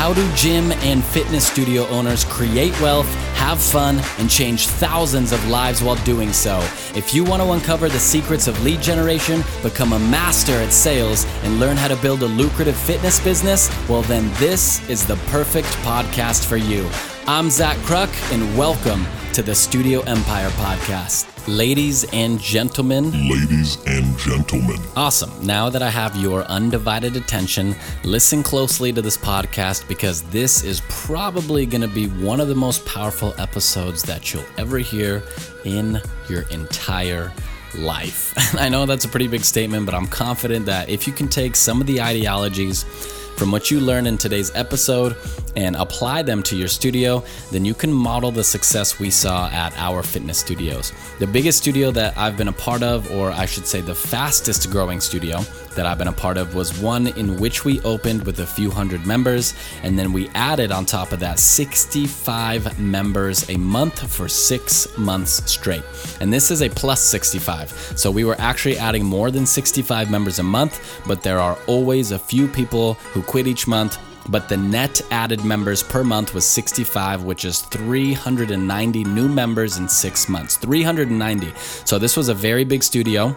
How do gym and fitness studio owners create wealth, have fun, and change thousands of lives while doing so? If you want to uncover the secrets of lead generation, become a master at sales, and learn how to build a lucrative fitness business, well, then this is the perfect podcast for you. I'm Zach Kruk, and welcome to the Studio Empire Podcast. Ladies and gentlemen, Ladies and gentlemen, Awesome. Now that I have your undivided attention, listen closely to this podcast because this is probably going to be one of the most powerful episodes that you'll ever hear in your entire life. I know that's a pretty big statement, but I'm confident that if you can take some of the ideologies from what you learn in today's episode and apply them to your studio, then you can model the success we saw at our fitness studios. The biggest studio that I've been a part of, or I should say the fastest growing studio that I've been a part of, was one in which we opened with a few hundred members, and then we added on top of that 65 members a month for six months straight. And this is a plus 65. So we were actually adding more than 65 members a month, but there are always a few people who quit each month but the net added members per month was 65, which is 390 new members in six months. 390. So this was a very big studio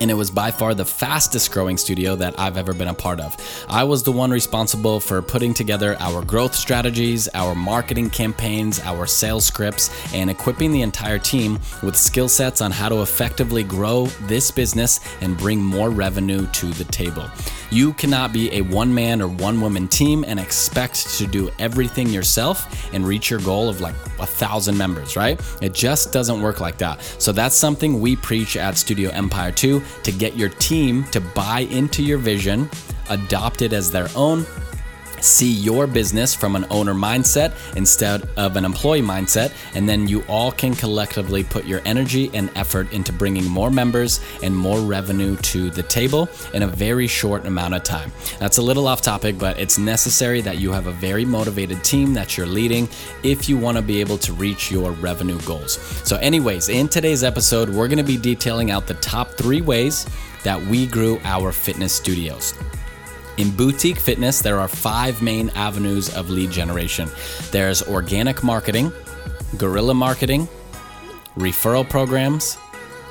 and it was by far the fastest growing studio that I've ever been a part of. I was the one responsible for putting together our growth strategies, our marketing campaigns, our sales scripts, and equipping the entire team with skill sets on how to effectively grow this business and bring more revenue to the table. You cannot be a one man or one woman team and expect to do everything yourself and reach your goal of like a thousand members, right? It just doesn't work like that. So that's something we preach at Studio Empire 2 to get your team to buy into your vision, adopt it as their own, see your business from an owner mindset instead of an employee mindset, and then you all can collectively put your energy and effort into bringing more members and more revenue to the table in a very short amount of time. That's a little off topic, but it's necessary that you have a very motivated team that you're leading if you want to be able to reach your revenue goals. So, anyways, in today's episode, we're going to be detailing out the top three ways that we grew our fitness studios. In boutique fitness, there are five main avenues of lead generation there's organic marketing, guerrilla marketing, referral programs,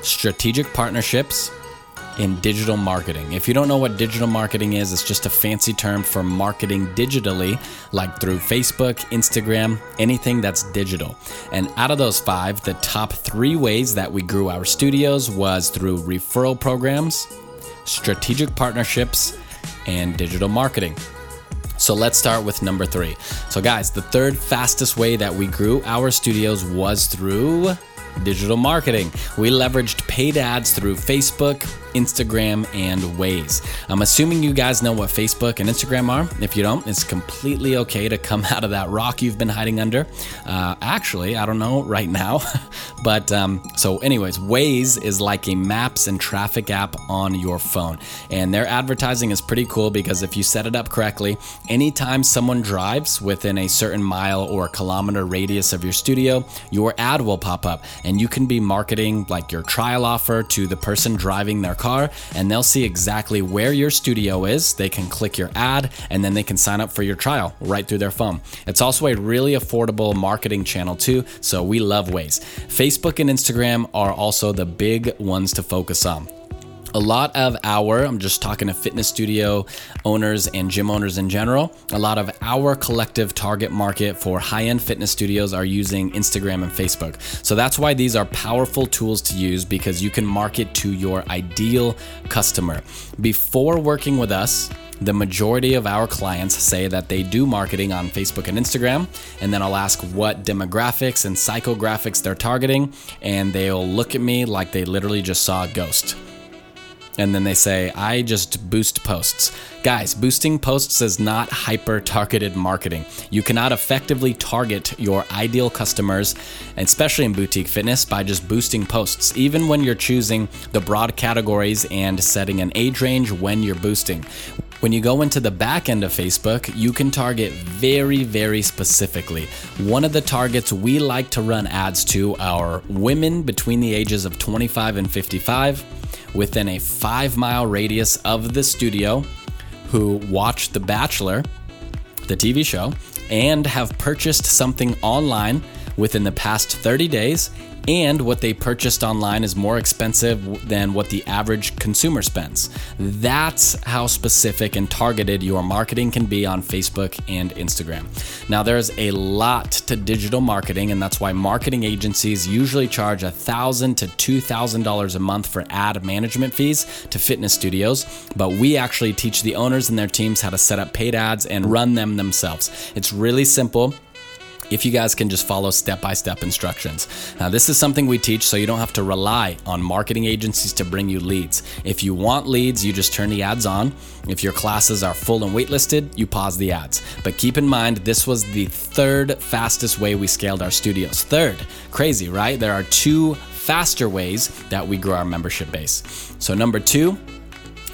strategic partnerships, and digital marketing. If you don't know what digital marketing is, it's just a fancy term for marketing digitally, like through Facebook, Instagram, anything that's digital. And out of those five, the top three ways that we grew our studios was through referral programs, strategic partnerships, and digital marketing. So let's start with number three. So, guys, the third fastest way that we grew our studios was through digital marketing. We leveraged paid ads through Facebook, Instagram, and Waze. I'm assuming you guys know what Facebook and Instagram are. If you don't, it's completely okay to come out of that rock you've been hiding under. Uh, actually, I don't know right now. but um, so, anyways, Waze is like a maps and traffic app on your phone. And their advertising is pretty cool because if you set it up correctly, anytime someone drives within a certain mile or kilometer radius of your studio, your ad will pop up and you can be marketing like your trial offer to the person driving their car and they'll see exactly where your studio is. They can click your ad and then they can sign up for your trial right through their phone. It's also a really affordable marketing channel too, so we love Waze. Facebook and Instagram are also the big ones to focus on a lot of our, I'm just talking to fitness studio owners and gym owners in general, a lot of our collective target market for high end fitness studios are using Instagram and Facebook. So that's why these are powerful tools to use because you can market to your ideal customer. Before working with us, the majority of our clients say that they do marketing on Facebook and Instagram, and then I'll ask what demographics and psychographics they're targeting, and they'll look at me like they literally just saw a ghost and then they say, I just boost posts. Guys, boosting posts is not hyper targeted marketing. You cannot effectively target your ideal customers, especially in boutique fitness, by just boosting posts, even when you're choosing the broad categories and setting an age range when you're boosting. When you go into the back end of Facebook, you can target very, very specifically. One of the targets we like to run ads to are women between the ages of 25 and 55 within a five mile radius of the studio who watch The Bachelor the TV show, and have purchased something online within the past 30 days and what they purchased online is more expensive than what the average consumer spends. That's how specific and targeted your marketing can be on Facebook and Instagram. Now, there's a lot to digital marketing, and that's why marketing agencies usually charge 1,000 to $2,000 a month for ad management fees to fitness studios. But we actually teach the owners and their teams how to set up paid ads and run them themselves. It's really simple if you guys can just follow step by step instructions. Now, this is something we teach so you don't have to rely on marketing agencies to bring you leads. If you want leads, you just turn the ads on. If your classes are full and waitlisted, you pause the ads. But keep in mind, this was the third fastest way we scaled our studios. Third, crazy, right? There are two faster ways that we grow our membership base. So, number two,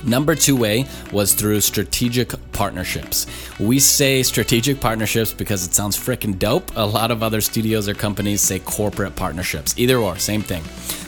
Number two way was through strategic partnerships. We say strategic partnerships because it sounds freaking dope. A lot of other studios or companies say corporate partnerships. Either or, same thing.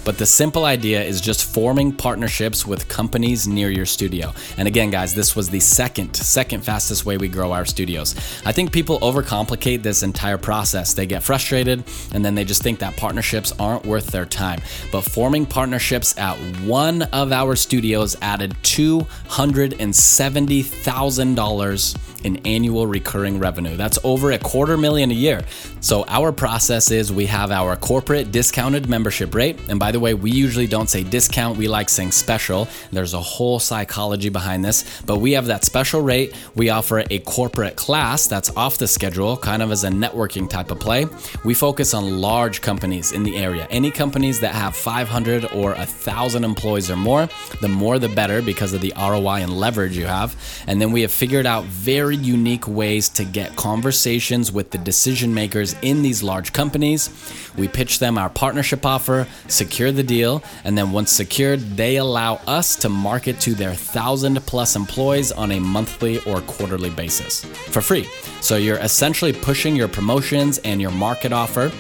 But the simple idea is just forming partnerships with companies near your studio. And again, guys, this was the second, second fastest way we grow our studios. I think people overcomplicate this entire process. They get frustrated and then they just think that partnerships aren't worth their time. But forming partnerships at one of our studios added $270,000 in annual recurring revenue. That's over a quarter million a year. So our process is we have our corporate discounted membership rate. And by the way, we usually don't say discount, we like saying special. There's a whole psychology behind this, but we have that special rate. We offer a corporate class that's off the schedule, kind of as a networking type of play. We focus on large companies in the area. Any companies that have 500 or 1,000 employees or more, the more the better because of the ROI and leverage you have. And then we have figured out very very unique ways to get conversations with the decision makers in these large companies. We pitch them our partnership offer, secure the deal, and then once secured, they allow us to market to their thousand plus employees on a monthly or quarterly basis for free. So you're essentially pushing your promotions and your market offer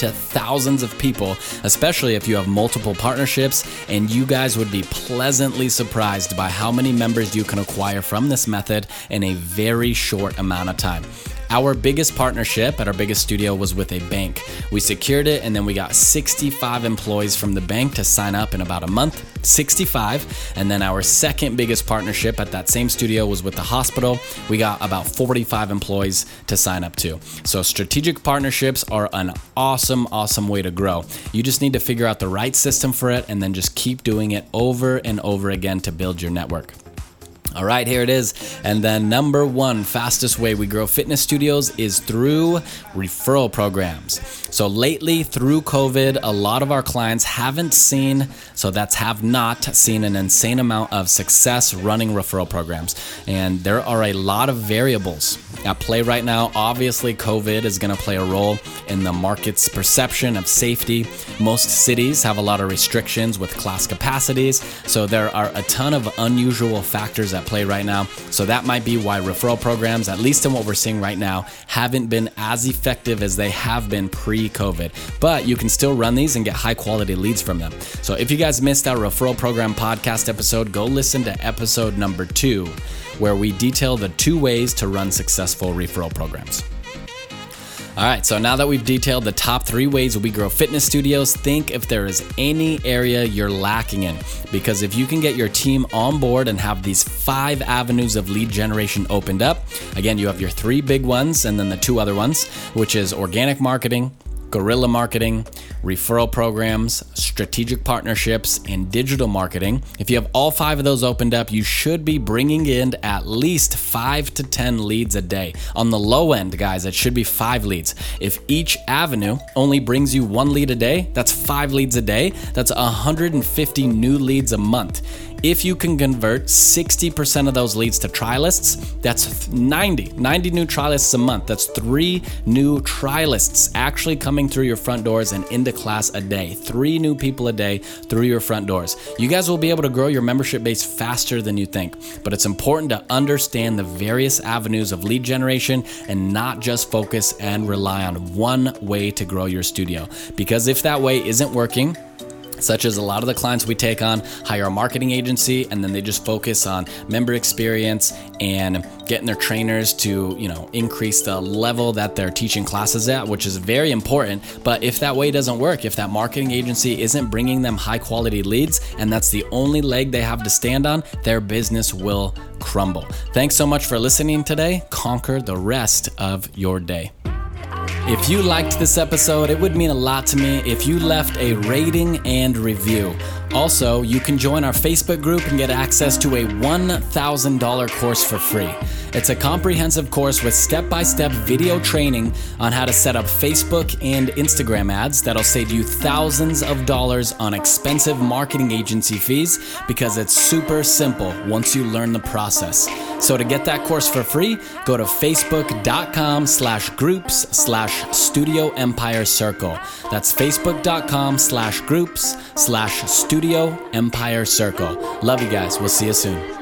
to thousands of people, especially if you have multiple partnerships, and you guys would be pleasantly surprised by how many members you can acquire from this method in a very short amount of time. Our biggest partnership at our biggest studio was with a bank. We secured it and then we got 65 employees from the bank to sign up in about a month. 65. And then our second biggest partnership at that same studio was with the hospital. We got about 45 employees to sign up to. So, strategic partnerships are an awesome, awesome way to grow. You just need to figure out the right system for it and then just keep doing it over and over again to build your network. All right, here it is. And then, number one fastest way we grow fitness studios is through referral programs. So, lately, through COVID, a lot of our clients haven't seen, so that's have not seen an insane amount of success running referral programs. And there are a lot of variables at play right now. Obviously, COVID is going to play a role in the market's perception of safety. Most cities have a lot of restrictions with class capacities. So, there are a ton of unusual factors at play right now. So that might be why referral programs, at least in what we're seeing right now, haven't been as effective as they have been pre COVID. But you can still run these and get high quality leads from them. So if you guys missed our referral program podcast episode, go listen to episode number two, where we detail the two ways to run successful referral programs. All right, so now that we've detailed the top three ways we grow fitness studios, think if there is any area you're lacking in. Because if you can get your team on board and have these five avenues of lead generation opened up, again, you have your three big ones and then the two other ones, which is organic marketing, guerrilla marketing, referral programs, strategic partnerships, and digital marketing. If you have all five of those opened up, you should be bringing in at least five to 10 leads a day. On the low end, guys, it should be five leads. If each avenue only brings you one lead a day, that's five leads a day. That's 150 new leads a month. If you can convert 60% of those leads to trialists, that's 90, 90 new trialists a month. That's three new trialists actually coming through your front doors and into class a day. Three new people a day through your front doors. You guys will be able to grow your membership base faster than you think, but it's important to understand the various avenues of lead generation and not just focus and rely on one way to grow your studio. Because if that way isn't working, such as a lot of the clients we take on hire a marketing agency and then they just focus on member experience and getting their trainers to you know increase the level that they're teaching classes at which is very important. But if that way doesn't work if that marketing agency isn't bringing them high quality leads and that's the only leg they have to stand on their business will crumble. Thanks so much for listening today. Conquer the rest of your day if you liked this episode, it would mean a lot to me if you left a rating and review. Also, you can join our Facebook group and get access to a $1,000 course for free. It's a comprehensive course with step by step video training on how to set up Facebook and Instagram ads that'll save you thousands of dollars on expensive marketing agency fees because it's super simple once you learn the process. So to get that course for free, go to facebook.com slash groups slash studio empire circle. That's facebook.com slash groups slash studio empire circle. Love you guys. We'll see you soon.